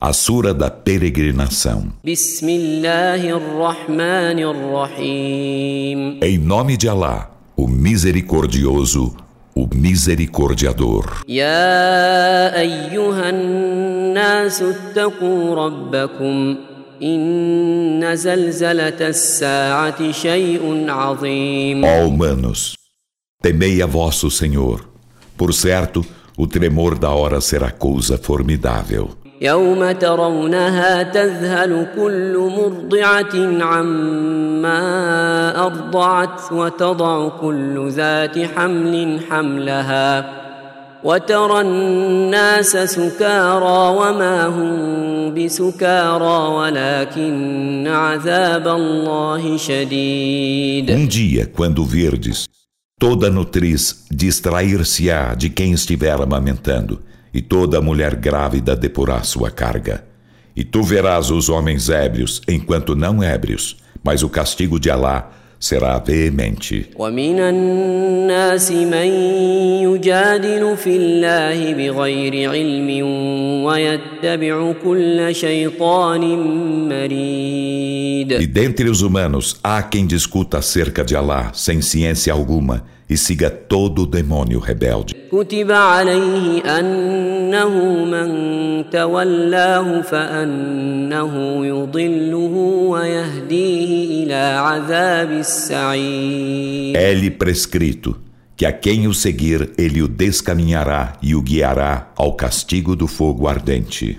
A Sura da Peregrinação. Em nome de Alá, o Misericordioso, o Misericordiador. Ya ayyuhan nasu attaqu rabbakum inna zalzalata as-sa'ati shay'un 'azim. Ó humanos, temei a vosso Senhor. Por certo, o tremor da hora será coisa formidável. يوم ترونها تذهل كل مرضعة عما أرضعت وتضع كل ذات حمل حملها وترى الناس سكارى وما هم بسكارى ولكن عذاب الله شديد. Um dia, quando verdes, toda nutriz distrair-se-á de quem estiver amamentando e toda mulher grávida depurá sua carga. E tu verás os homens ébrios enquanto não ébrios, mas o castigo de Alá será veemente. E dentre os humanos há quem discuta acerca de Alá sem ciência alguma e siga todo demônio rebelde. É-lhe prescrito que a quem o seguir ele o descaminhará e o guiará ao castigo do fogo ardente.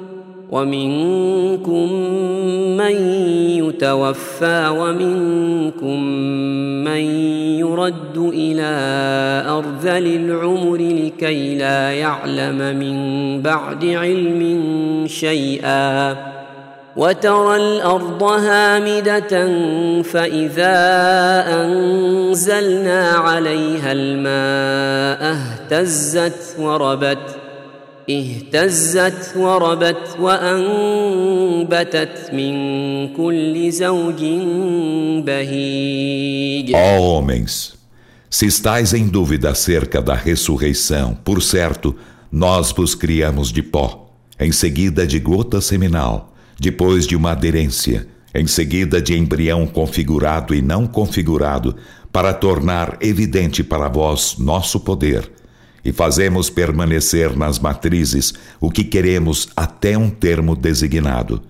ومنكم من يتوفى ومنكم من يرد إلى أرذل العمر لكي لا يعلم من بعد علم شيئا وترى الأرض هامدة فإذا أنزلنا عليها الماء اهتزت وربت اهتزت وربت وأنبتت من كل زوج بهيج Ó homens, se estáis em dúvida acerca da ressurreição, por certo, nós vos criamos de pó, em seguida de gota seminal, depois de uma aderência, em seguida de embrião configurado e não configurado, para tornar evidente para vós nosso poder e fazemos permanecer nas matrizes o que queremos até um termo designado.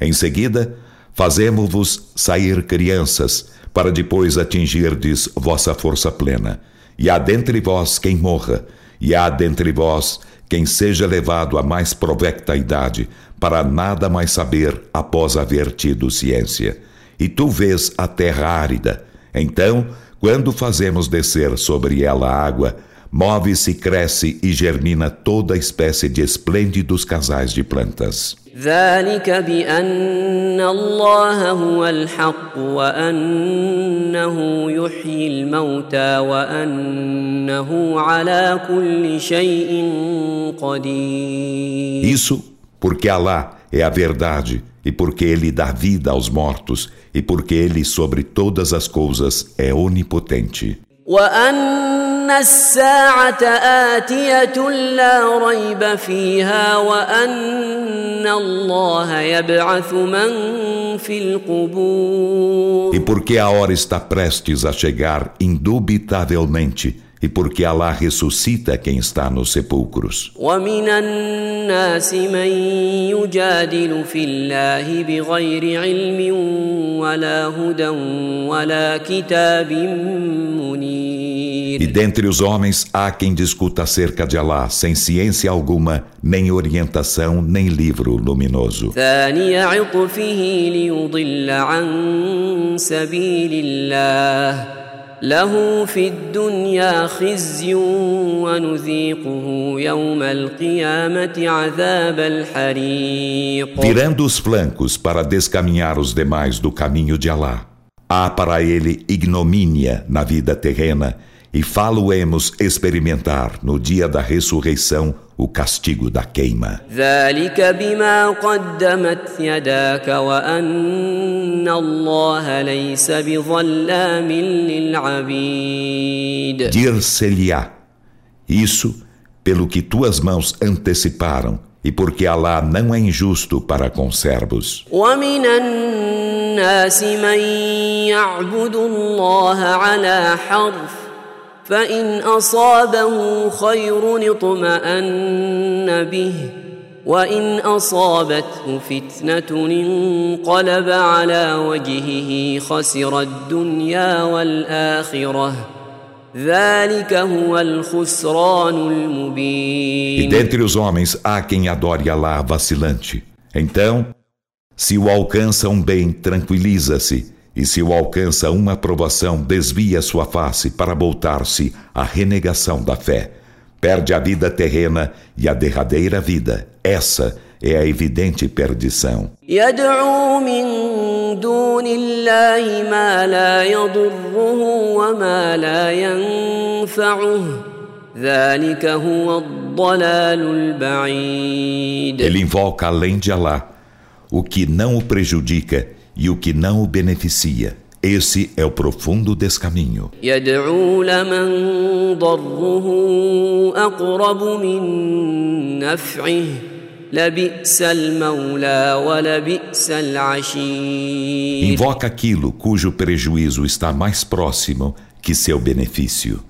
Em seguida, fazemos-vos sair crianças, para depois atingirdes vossa força plena. E há dentre vós quem morra, e há dentre vós quem seja levado à mais provecta idade, para nada mais saber após haver tido ciência. E tu vês a terra árida. Então, quando fazemos descer sobre ela água, move-se, cresce e germina toda espécie de esplêndidos casais de plantas. ذلك بأن الله هو الحق وأنه يحيي الموتى وأنه على كل شيء قدير Isso porque Alá é a verdade e porque Ele dá vida aos mortos e porque Ele sobre todas as coisas é onipotente. وأن الساعة آتية لا ريب فيها وأن الله يبعث من في القبور E porque a hora está prestes a chegar indubitavelmente e porque Allah ressuscita quem está nos sepulcros. ومن الناس من يجادل في الله بغير علم ولا هدى ولا كتاب منير E dentre os homens há quem discuta acerca de Allah sem ciência alguma, nem orientação, nem livro luminoso. ثاني عطفه ليضل عن سبيل الله له في الدنيا خزي ونذيقه يوم القيامة عذاب الحريق Virando os flancos para descaminhar os demais do caminho de Allah. Há para ele ignomínia na vida terrena e falo-emos experimentar no dia da ressurreição o castigo da queima. ذلك بما قدمت يداك وأن الله ليس بظلام للعبيد Dir-se-lhe-á, isso pelo que tuas mãos anteciparam e porque Allah não é injusto para com servos. ومن الناس من يعبد الله على حرف فإن أصابه خير اطمأن به وإن أصابته فتنة انقلب على وجهه خسر الدنيا والآخرة ذلك هو الخسران E المبين dentre os homens há quem adore Allah vacilante. Então, se o alcança um bem, tranquiliza-se. E se o alcança uma aprovação, desvia sua face para voltar-se à renegação da fé. Perde a vida terrena e a derradeira vida. Essa é a evidente perdição. Ele invoca além de Alá o que não o prejudica e o que não o beneficia. Esse é o profundo descaminho. Invoca aquilo cujo prejuízo está mais próximo que seu benefício.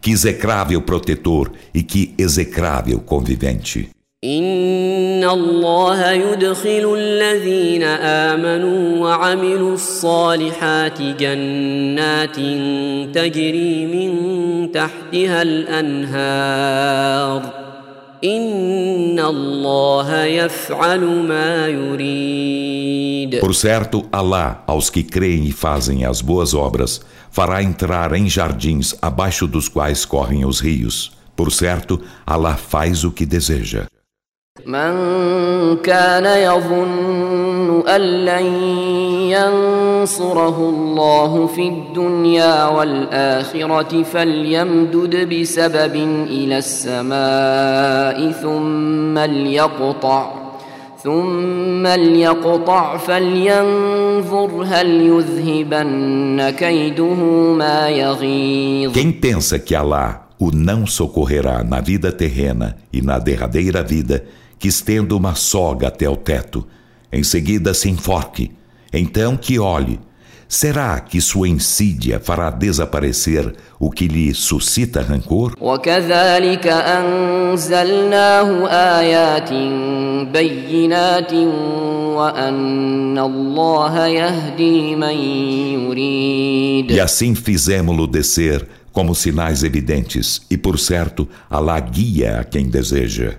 Que execrável protetor e que execrável convivente. إن الله يدخل الذين آمنوا وعملوا الصالحات جنات تجري من تحتها الأنهار إن الله يفعل ما يريد Por certo, Allah, aos que creem e fazem as boas obras, fará entrar em jardins abaixo dos quais correm os rios. Por certo, Allah faz o que deseja. من كان يظن أن لن ينصره الله في الدنيا والآخرة فليمدد بسبب إلى السماء ثم ليقطع ثم ليقطع فلينظر هل يذهبن كيده ما يغيظ. Quem pensa que Allah o não socorrerá na vida terrena e na derradeira vida, que estenda uma soga até o teto, em seguida se enforque, então que olhe. Será que sua insídia fará desaparecer o que lhe suscita rancor? E assim fizemos-lo descer como sinais evidentes, e por certo, Allah guia a quem deseja.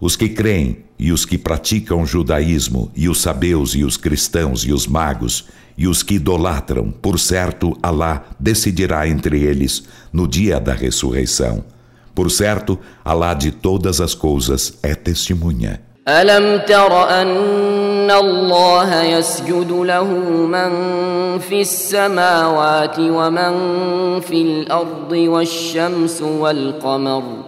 os que creem e os que praticam o judaísmo, e os sabeus e os cristãos e os magos, e os que idolatram, por certo, Alá decidirá entre eles no dia da ressurreição. Por certo, Alá de todas as coisas é testemunha. ألم تر أن الله يسجد له من في السماوات ومن في الأرض والشمس والقمر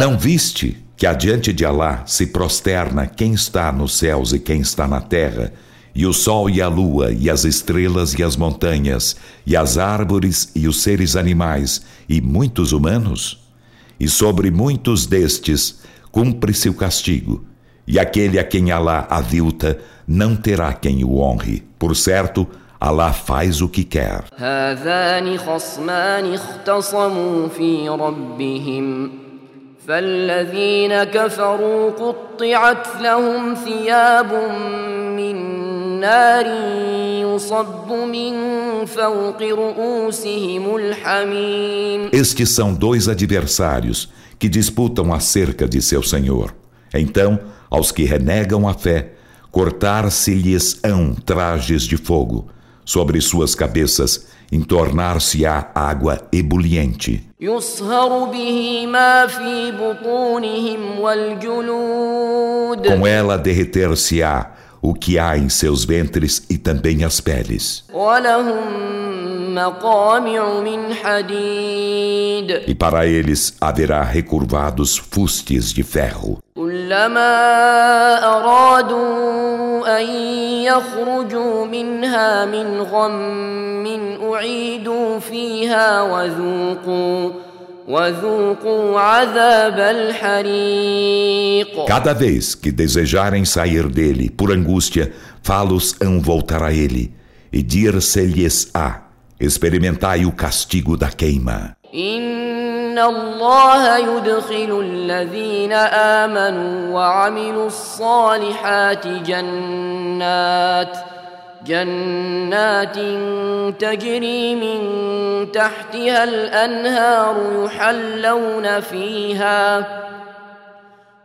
Não viste que adiante de Alá se prosterna quem está nos céus e quem está na terra, e o sol e a lua, e as estrelas e as montanhas, e as árvores e os seres animais, e muitos humanos? E sobre muitos destes cumpre-se o castigo, e aquele a quem Alá avilta não terá quem o honre. Por certo, Alá faz o que quer. فالذين كفروا قطعت لهم ثياب من نار يصب من فوق رؤوسهم الحميم Estes são dois adversários que disputam acerca de seu Senhor. Então, aos que renegam a fé, cortar-se-lhes-ão trajes de fogo, sobre suas cabeças entornar-se-á água ebuliente. Com ela derreter-se-á o que há em seus ventres e também as peles. E para eles haverá recurvados fustes de ferro. أن يخرجوا منها من غم أعيدوا فيها وذوقوا وذوقوا عذاب الحريق Cada vez que desejarem sair dele por angústia, falos hão voltar a ele, e dir-se-lhes-á, experimentai o castigo da queima. إن الله يدخل الذين آمنوا وعملوا الصالحات جنات جنات تجري من تحتها الأنهار يحلون فيها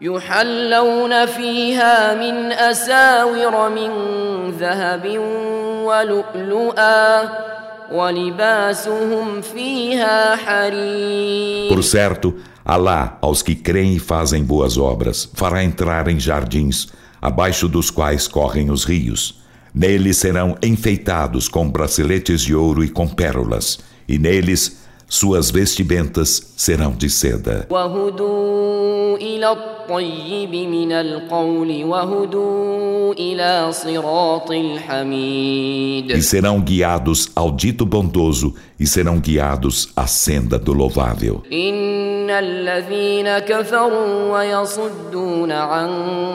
يحلون فيها من أساور من ذهب ولؤلؤا Por certo, Alá, aos que creem e fazem boas obras, fará entrar em jardins, abaixo dos quais correm os rios. Neles serão enfeitados com braceletes de ouro e com pérolas, e neles suas vestimentas serão de seda. E serão guiados ao dito bondoso e serão guiados à senda do louvável. الذين كفروا ويصدون عن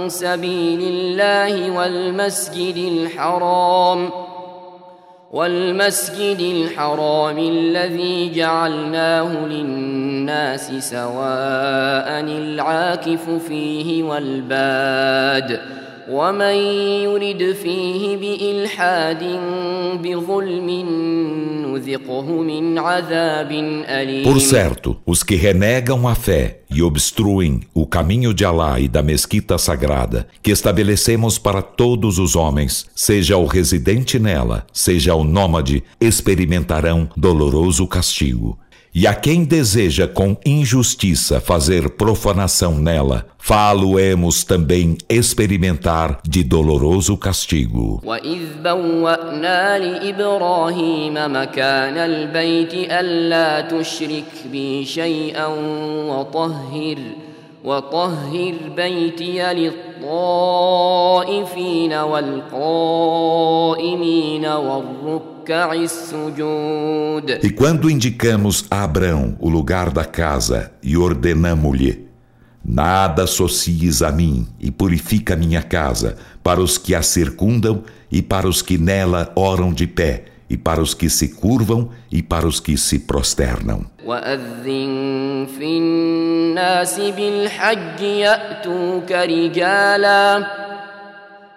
سبيل الله والمسجد الحرام والمسجد الحرام الذي جعلناه للناس سواء العاكف فيه والباد ومن يرد فيه بإلحاد بظلم نذقه من عذاب أليم Por certo, os que renegam a fé e obstruem o caminho de Alá e da mesquita sagrada, que estabelecemos para todos os homens, seja o residente nela, seja o nômade, experimentarão doloroso castigo. E a quem deseja com injustiça fazer profanação nela, falo-emos também experimentar de doloroso castigo. وطهر بيتي للطائفين والقائمين والركع السجود E quando indicamos a Abrão o lugar da casa e ordenamo-lhe Nada associes a mim e purifica minha casa para os que a circundam e para os que nela oram de pé e para os que se curvam e para os que se prosternam.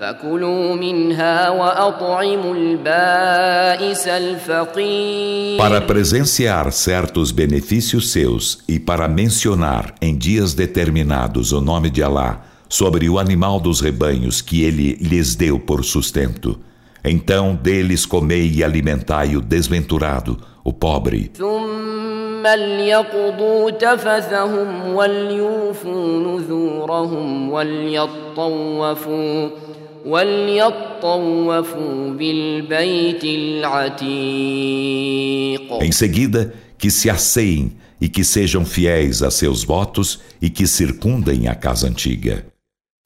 فكلوا منها واطعموا البائس الفقير Para presenciar certos benefícios seus e para mencionar em dias determinados o nome de Alá sobre o animal dos rebanhos que ele lhes deu por sustento. Então deles comei e alimentai o desventurado, o pobre. ثم ليقضوا تفثهم وليوفوا نذورهم وليطوفوا وليطوفوا بالبيت العتيق Em seguida, que se asseiem e que sejam fiéis a seus votos e que circundem a casa antiga.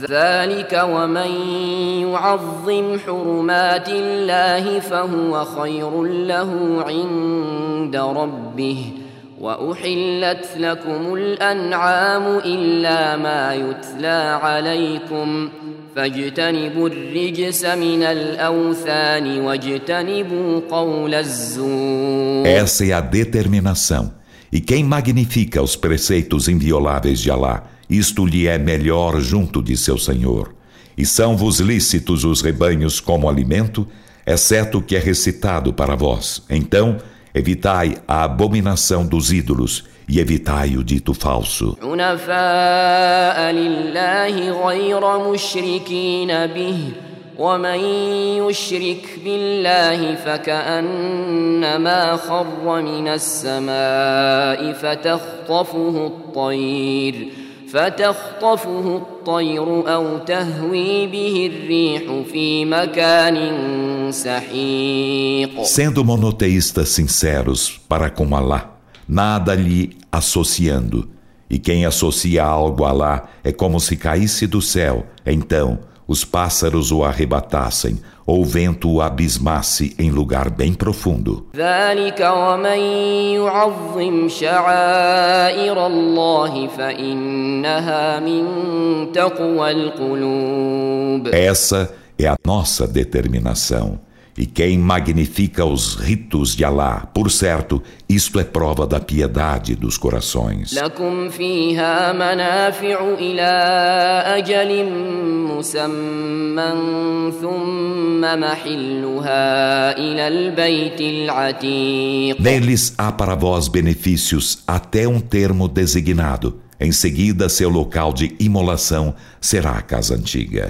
ذلك ومن يعظم حرمات الله فهو خير له عند ربه واحلت لكم الانعام الا ما يتلى عليكم فاجتنبوا الرجس من الاوثان واجتنبوا قول الزور Essa é a determinação. E quem magnifica os preceitos invioláveis de Alá, isto lhe é melhor junto de seu Senhor. E são-vos lícitos os rebanhos como alimento, exceto o que é recitado para vós. Então, evitai a abominação dos ídolos e evitai o dito falso. حنفاء لله غير مشركين به ومن يشرك بالله فكأنما خر من السماء فتخطفه الطير فتخطفه الطير أو تهوي به الريح في مكان سحيق Sendo monoteístas sinceros para com Alá, nada lhe associando. E quem associa algo a lá é como se caísse do céu, então os pássaros o arrebatassem, ou o vento o abismasse em lugar bem profundo. Essa é a nossa determinação. E quem magnifica os ritos de Alá, por certo, isto é prova da piedade dos corações. Neles há para vós benefícios até um termo designado. Em seguida, seu local de imolação será a casa antiga.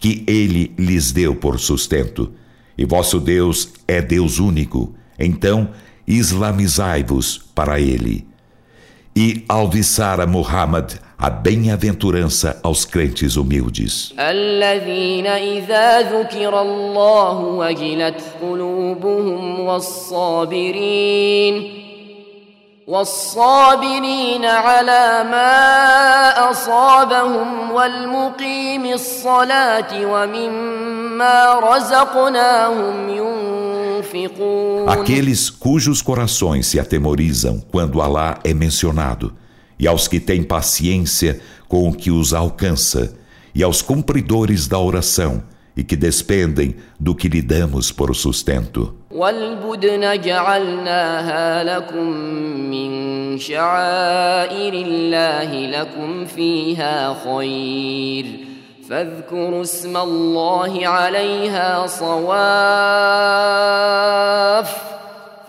que ele lhes deu por sustento. E vosso Deus é Deus único, então islamizai-vos para ele. E alviçara Muhammad a bem-aventurança aos crentes humildes. الذين إذا ذكر الله وجلت قلوبهم والصابرين والصابرين على ما أصابهم والمقيم الصلاة ومما رزقناهم ينفقون Aqueles cujos corações se atemorizam quando Alá é mencionado, e aos que têm paciência com o que os alcança, e aos cumpridores da oração, e que despendem do que lhe damos por sustento. والبدن جعلناها لكم من شعائر الله لكم فيها خير فاذكروا اسم الله عليها صواف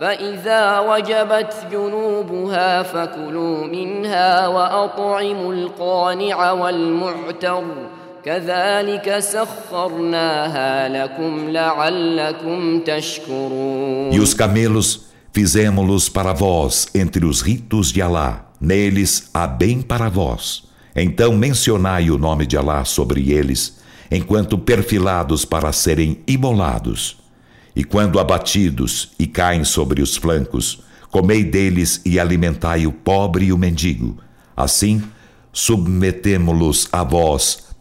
فإذا وجبت جنوبها فكلوا منها وأطعموا القانع والمعتر E os camelos fizemos-los para vós entre os ritos de Alá, neles há bem para vós. Então mencionai o nome de Alá sobre eles, enquanto perfilados para serem imolados. E quando abatidos e caem sobre os flancos, comei deles e alimentai o pobre e o mendigo. Assim, submetemo-los a vós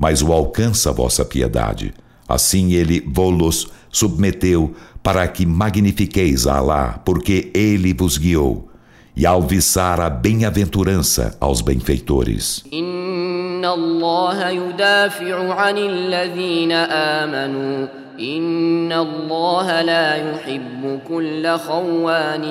mas o alcança a vossa piedade. Assim ele vos submeteu para que magnifiqueis a Alá, porque ele vos guiou, e alviçar a bem-aventurança aos benfeitores. إن الله يدافع عن الذين آمنوا إن الله لا يحب كل خوان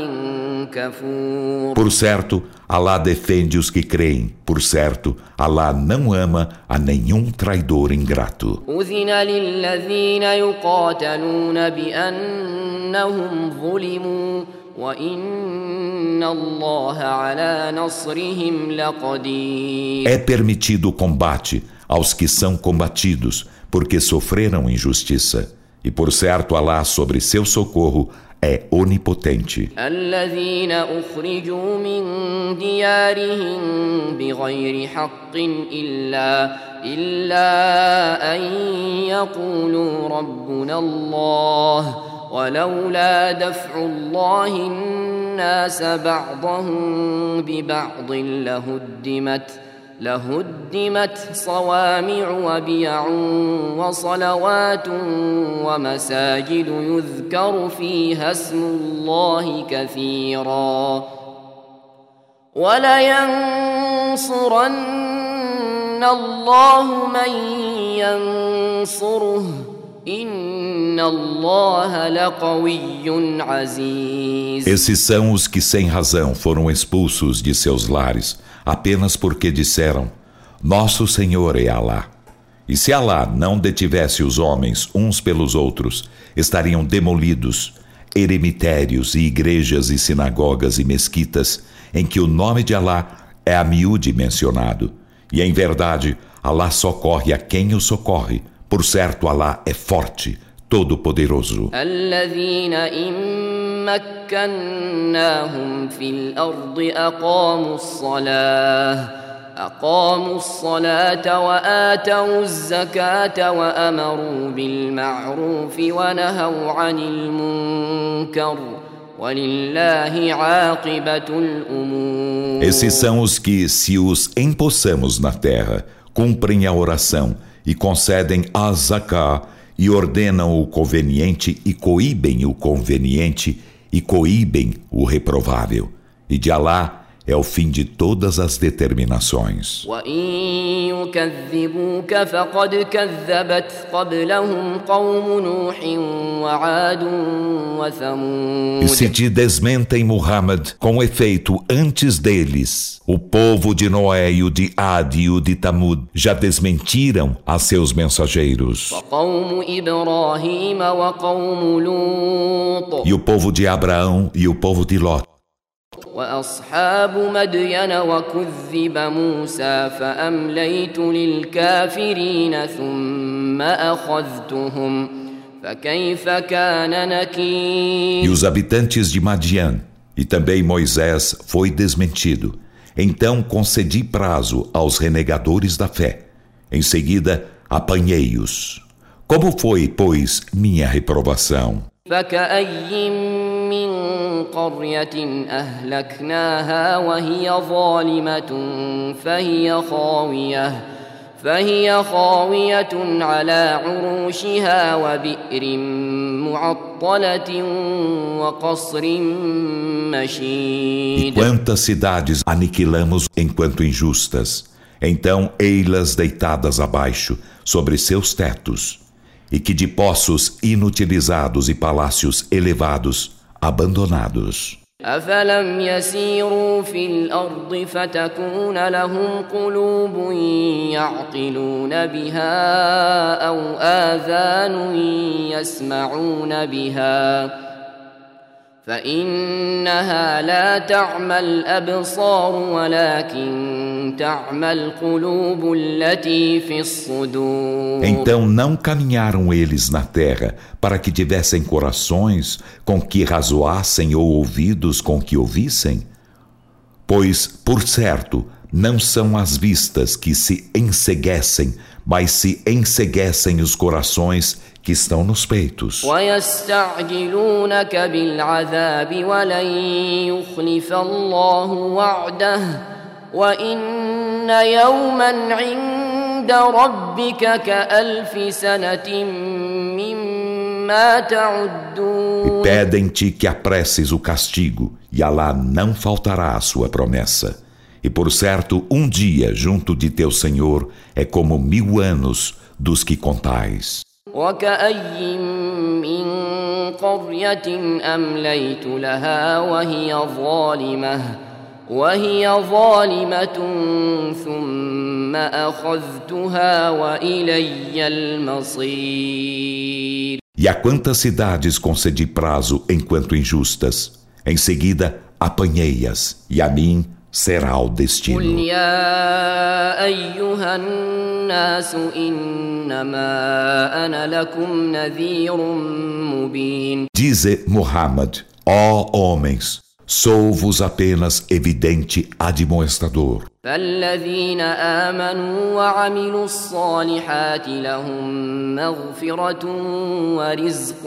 كفور Por certo, Allah defende os que creem. Por certo, Allah não ama a nenhum traidor ingrato. أذن للذين يقاتلون بأنهم ظلموا É permitido o combate aos que são combatidos, porque sofreram injustiça. E por certo, Alá sobre seu socorro é onipotente. الذين أخرجوا من ديارهم بغير حق إلا إلا أن يقولوا ربنا الله ولولا دفع الله الناس بعضهم ببعض لهدمت لهدمت صوامع وبيع وصلوات ومساجد يذكر فيها اسم الله كثيرا. ولينصرن الله من ينصره. Esses são os que sem razão foram expulsos de seus lares, apenas porque disseram: Nosso Senhor é Alá. E se Alá não detivesse os homens uns pelos outros, estariam demolidos eremitérios e igrejas e sinagogas e mesquitas em que o nome de Alá é a miúde mencionado. E em verdade, Alá socorre a quem o socorre por certo, Alá é forte, todo-poderoso. أقاموا الصلاة وآتوا الزكاة وأمروا بالمعروف ونهوا عن المنكر ولله عاقبة الأمور Esses são os que, se os empossamos na terra, cumprem a oração e concedem a zaká e ordenam o conveniente e coíbem o conveniente e coíbem o reprovável. E de Alá é o fim de todas as determinações. E se te desmentem Muhammad, com efeito, antes deles, o povo de Noé e o de Ad e o de Tamud já desmentiram a seus mensageiros. E o povo de Abraão e o povo de Lot. واصحاب مدين وكذب موسى فامليت للكافرين ثم اخذتهم فكيف كان نكير E os habitantes de Madian e também Moisés foi desmentido. Então concedi prazo aos renegadores da fé. Em seguida, apanhei-os. Como foi, pois, minha reprovação? من قرية أهلكناها وهي ظالمة فهي خاوية فهي خاوية على عروشها وبئر معطلة وقصر E مشيد quantas cidades aniquilamos enquanto injustas? Então ei-las deitadas abaixo, sobre seus tetos, e que de poços inutilizados e palácios elevados, abandonados. أفلم يسيروا في الأرض فتكون لهم قلوب يعقلون بها أو آذان يسمعون بها فإنها لا تعمى الأبصار ولكن تعمى القلوب التي في الصدور Então não caminharam eles na terra para que tivessem corações com que razoassem ou ouvidos com que ouvissem? Pois, por certo, não são as vistas que se enseguecem, mas se enseguecem os corações que estão nos peitos. E pedem-te que apresses o castigo, e Alá não faltará a sua promessa. E por certo, um dia junto de teu Senhor é como mil anos dos que contais. وكأي من قرية أمليت لها وهي ظالمة وهي ظالمة ثم أخذتها وإلي المصير E a quantas cidades concedi prazo enquanto injustas? Em seguida, apanhei-as, e a mim será o قل destino. يا أيها الناس إنما أنا لكم نذير مبين Dize Muhammad, ó homens, sou-vos apenas evidente admoestador. فالذين آمنوا وعملوا الصالحات لهم مغفرة ورزق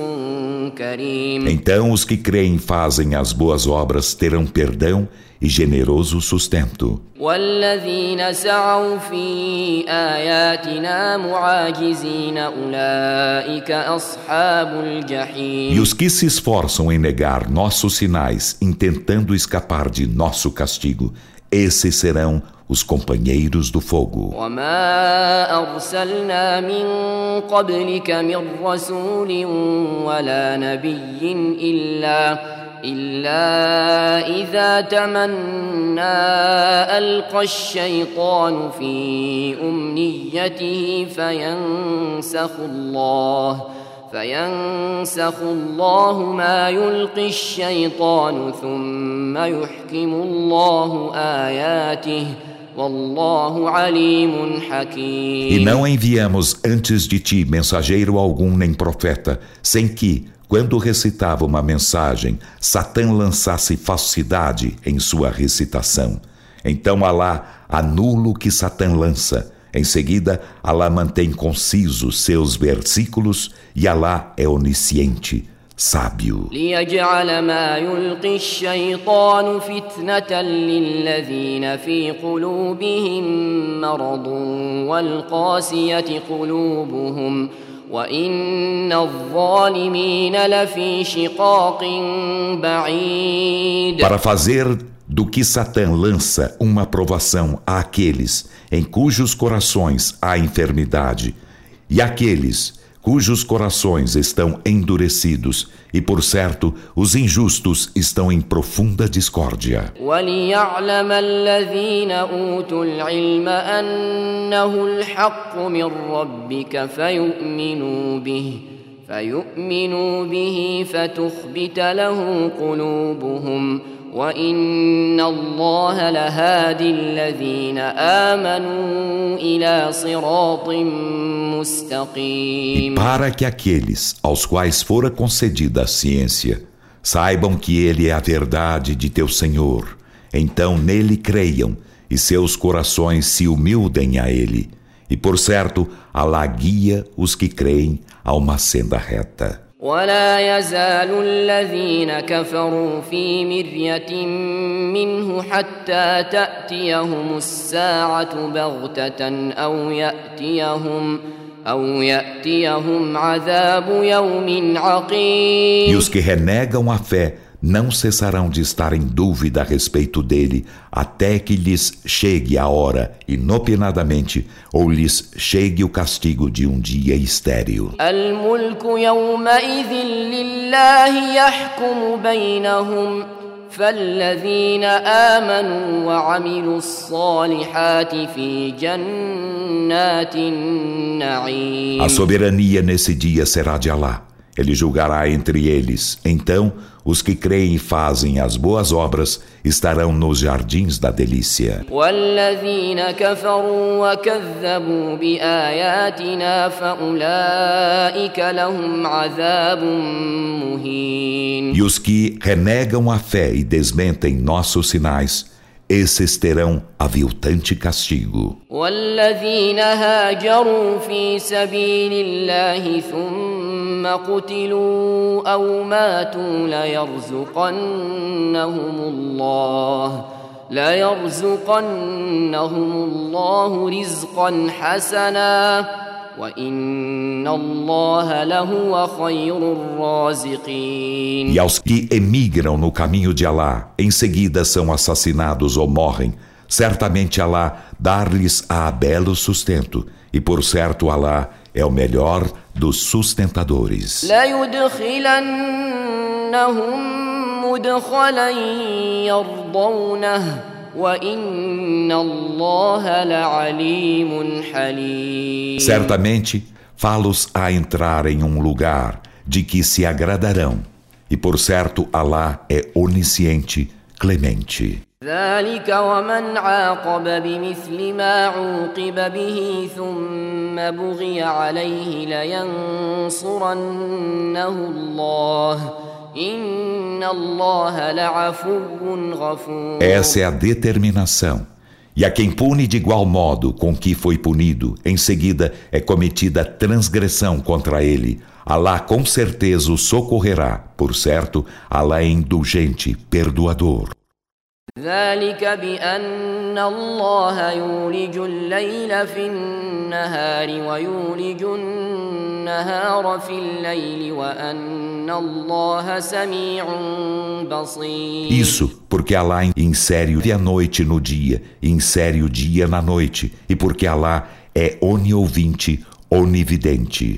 كريم Então os que creem e fazem as boas obras terão perdão e generoso sustento. E os que se esforçam em negar nossos sinais, intentando escapar de nosso castigo, esses serão os companheiros do fogo. إلا إذا تمنى ألقى الشيطان في أمنيته فينسخ الله فينسخ الله ما يلقي الشيطان ثم يحكم الله آياته. والله عليم E حكيم não enviamos antes de ti mensageiro algum nem profeta, sem que, quando recitava uma mensagem, Satã lançasse falsidade em sua recitação. Então Alá anula o que Satã lança. Em seguida, Alá mantém concisos seus versículos e Alá é onisciente, sábio. Para fazer do que Satã lança uma provação àqueles em cujos corações há enfermidade, e àqueles cujos corações estão endurecidos e por certo os injustos estão em profunda discórdia وليعلم الذين أوتوا العلم أنه الحق من ربك فيؤمنوا به فيؤمنوا به فتخبت له قلوبهم وإن الله لهادي الذين آمنوا إلى صراط مستقيم para que aqueles aos quais fora concedida a ciência saibam que ele é a verdade de teu Senhor então nele creiam e seus corações se humildem a ele e por certo Alá guia os que creem a uma senda reta ولا يزال الذين كفروا في مرية منه حتى تأتيهم الساعة بغتة أو يأتيهم E os que renegam a fé não cessarão de estar em dúvida a respeito dele, até que lhes chegue a hora, inopinadamente ou lhes chegue o castigo de um dia estéril. فالذين آمنوا وعملوا الصالحات في جنات النعيم A soberania nesse dia será de Alá. Ele julgará entre eles. Então, os que creem e fazem as boas obras estarão nos jardins da delícia. E os que renegam a fé e desmentem nossos sinais. Esses terão aviltante castigo. والذين هاجروا في سبيل الله ثم قتلوا أو ماتوا ليرزقنهم الله ليرزقنهم الله رزقا حسنا وإن الله لهو خير الرازقين E aos que emigram no caminho de Alá, em seguida são assassinados ou morrem, certamente Alá dar-lhes a belo sustento, e por certo Alá é o melhor dos sustentadores. ليدخلنهم مدخلا يرضونه وإن الله لعليم حليم Certamente, fá-los a entrar em um lugar de que se agradarão, e por certo Alá é onisciente, clemente. ذلك ومن عاقب بمثل ما عوقب به ثم بغي عليه لينصرنه الله Essa é a determinação. E a quem pune de igual modo com que foi punido, em seguida é cometida transgressão contra ele. Alá com certeza o socorrerá. Por certo, Alá é indulgente, perdoador. ذلك بأن الله يولج الليل في النهار ويولج النهار في الليل وأن الله سميع بصير Isso porque Alá insere a noite no dia, e insere o dia na noite, e porque Alá é oniovinte, onividente.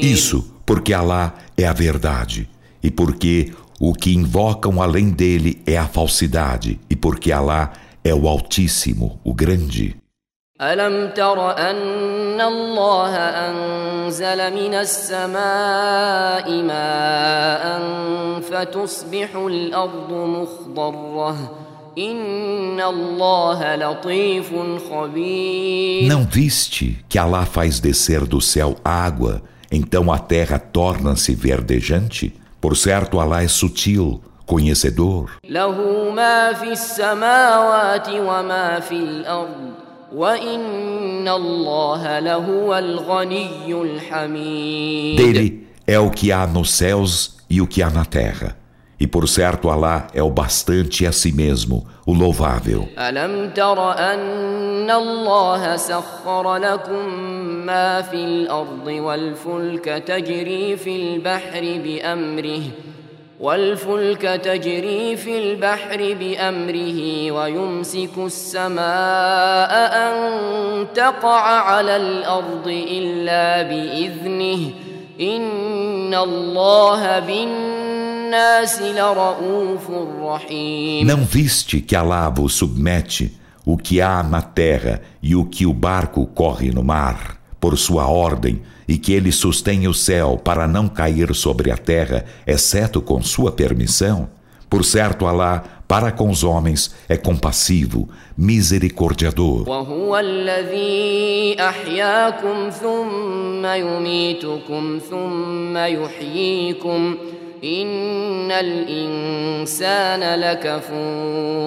Isso porque Alá é a verdade e porque o que invocam além dele é a falsidade e porque Alá é o Altíssimo, o Grande. ألم تر أن الله أنزل من السماء ماء فتصبح الأرض مخضرة إن الله لطيف خبير Não viste que Alá faz descer do céu água, então a terra torna-se verdejante? Por certo, Alá é sutil, conhecedor. له ما في السماوات وما في الأرض وإن الله لهو الغني الحميد Dele é o que há nos céus e o que há na terra. E por certo, Alá é o bastante a si mesmo, o louvável. ألم تر أن الله سخر لكم ما في الأرض والفلك تجري في البحر بأمره والفلك تجري في البحر بأمره ويمسك السماء أن تقع على الأرض إلا بإذنه. إن الله بالناس لرؤوف رحيم. Não viste que Alá vos submete o que há na terra e o que o barco corre no mar, por sua ordem, e que ele sustém o céu para não cair sobre a terra, exceto com sua permissão? Por certo, Alá, para com os homens, é compassivo, misericordiador.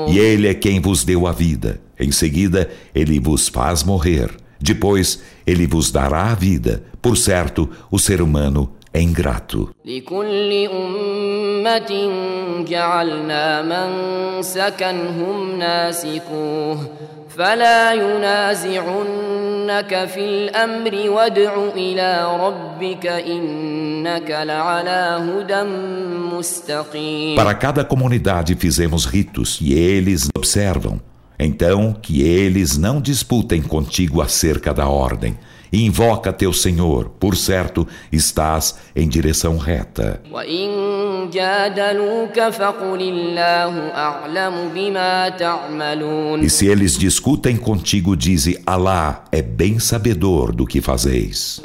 E Ele é quem vos deu a vida. Em seguida, Ele vos faz morrer. Depois ele vos dará a vida. Por certo, o ser humano é ingrato. لكل أمة جعلنا منسكا هم ناسكوه فلا ينازعنك في الأمر وادع إلى ربك إنك لعلى هدى مستقيم Para cada comunidade fizemos ritos e eles observam. então, que eles não disputem contigo acerca da ordem. Invoca teu Senhor, por certo, estás em direção reta. E se eles discutem contigo, dize: Alá é bem sabedor do que fazeis.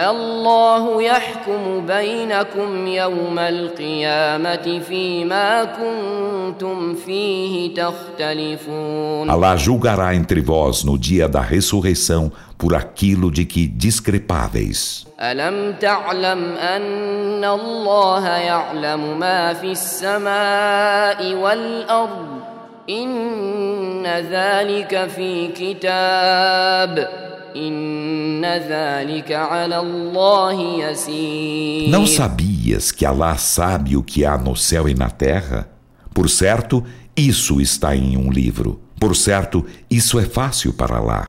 Alá julgará entre vós no dia da ressurreição por aquilo de que discrepáveis. ألم تعلم أن الله يعلم ما في السماء والأرض إن ذلك في كتاب إن ذلك على الله يسير Não sabias que Alá sabe o que há no céu e na terra? Por certo, isso está em um livro. Por certo, isso é fácil para lá.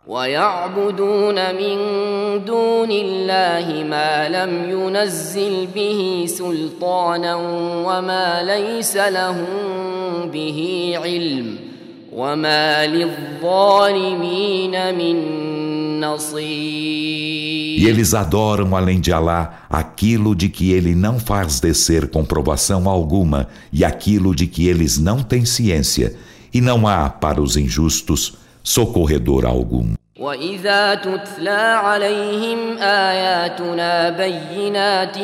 E eles adoram além de Alá aquilo de que ele não faz descer comprovação alguma e aquilo de que eles não têm ciência e não há para os injustos socorredor algum. وإذا تتلى عليهم آياتنا بينات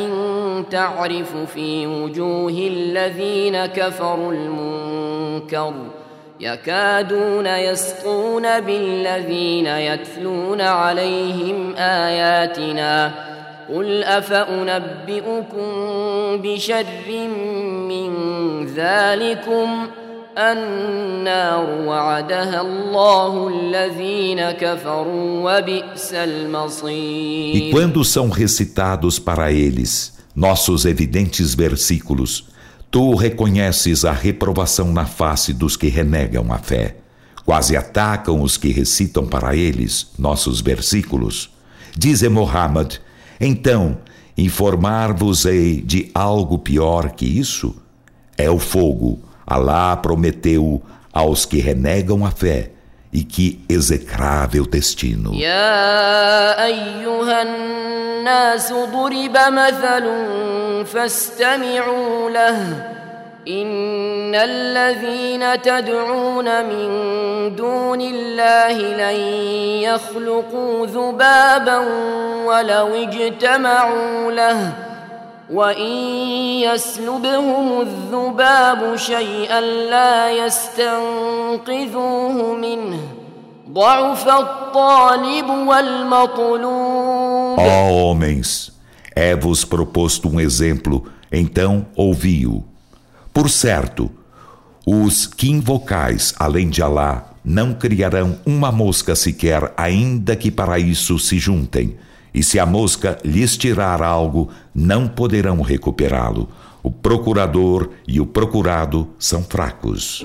تعرف في وجوه الذين كفروا المنكر يكادون يسقون بالذين يتلون عليهم آياتنا قل أفأنبئكم بشر من ذلكم النار وعدها الله الذين كفروا وبئس المصير E quando são recitados para eles nossos evidentes versículos, tu reconheces a reprovação na face dos que renegam a fé. Quase atacam os que recitam para eles nossos versículos. Dize Muhammad, então, informar-vos-ei de algo pior que isso? É o fogo. Alá prometeu aos que renegam a fé. E que execrável destino. يا أيها الناس ضرب مثل فاستمعوا له إن الذين تدعون من دون الله لن يخلقوا ذبابا ولو اجتمعوا له وإن يسلبهم الذباب شيئا لا يستنقذوه منه ضعف الطالب والمطلوب Ó homens, é-vos proposto um exemplo, então ouvi-o. Por certo, os que invocais, além de Alá, não criarão uma mosca sequer, ainda que para isso se juntem. E se a mosca lhes tirar algo, não poderão recuperá-lo. O procurador e o procurado são fracos.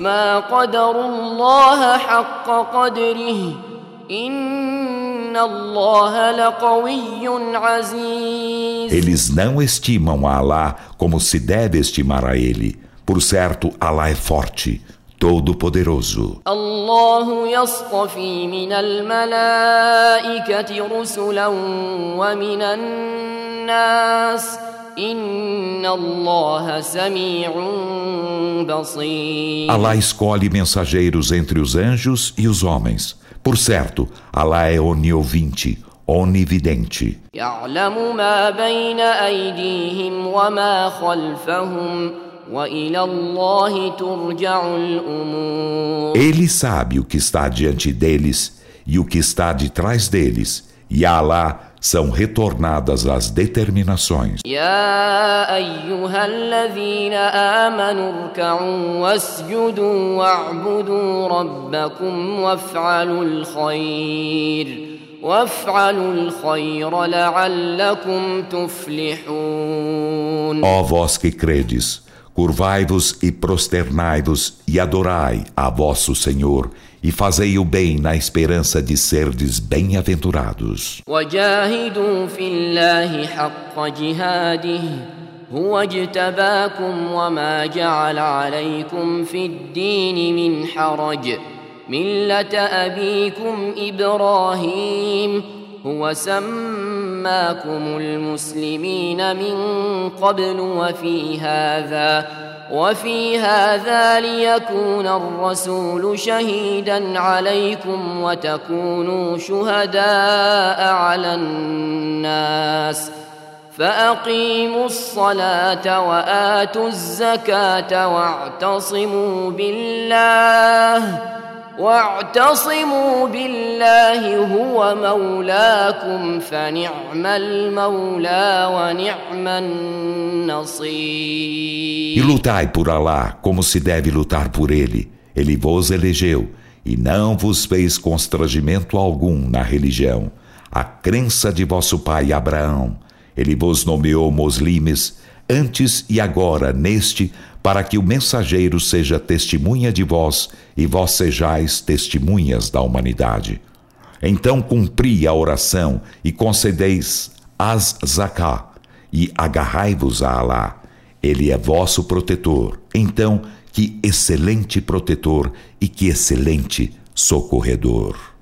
Eles não estimam a Alá como se deve estimar a ele. Por certo, Alá é forte, todo-poderoso. الله يصطفي من الملائكة رسلا ومن الناس إن الله سميع بصير Alá escolhe mensageiros entre os anjos e os homens. Por certo, Alá é oniovinte, onividente. يعلم ما بين أيديهم وما خلفهم ele sabe o que está diante deles e o que está de trás deles, e a Alá são retornadas as determinações. Ó vós que credes, curvai-vos e prosternai-vos e adorai a vosso Senhor e fazei o bem na esperança de serdes bem-aventurados. وجاهدوا في الله حق جهاده هو اجتباكم وما جعل عليكم في الدين من حرج مله ابيكم ابراهيم هو سماكم المسلمين من قبل وفي هذا وفي هذا ليكون الرسول شهيدا عليكم وتكونوا شهداء على الناس. فأقيموا الصلاة وآتوا الزكاة واعتصموا بالله. واعتصموا بالله هو مولاكم فنعم المولى ونعم النصير E lutai por Alá como se deve lutar por ele. Ele vos elegeu e não vos fez constrangimento algum na religião. A crença de vosso pai Abraão. Ele vos nomeou muslimes antes e agora neste para que o mensageiro seja testemunha de vós e vós sejais testemunhas da humanidade. Então cumpri a oração e concedeis as zaká e agarrai-vos a Alá. Ele é vosso protetor. Então, que excelente protetor e que excelente socorredor.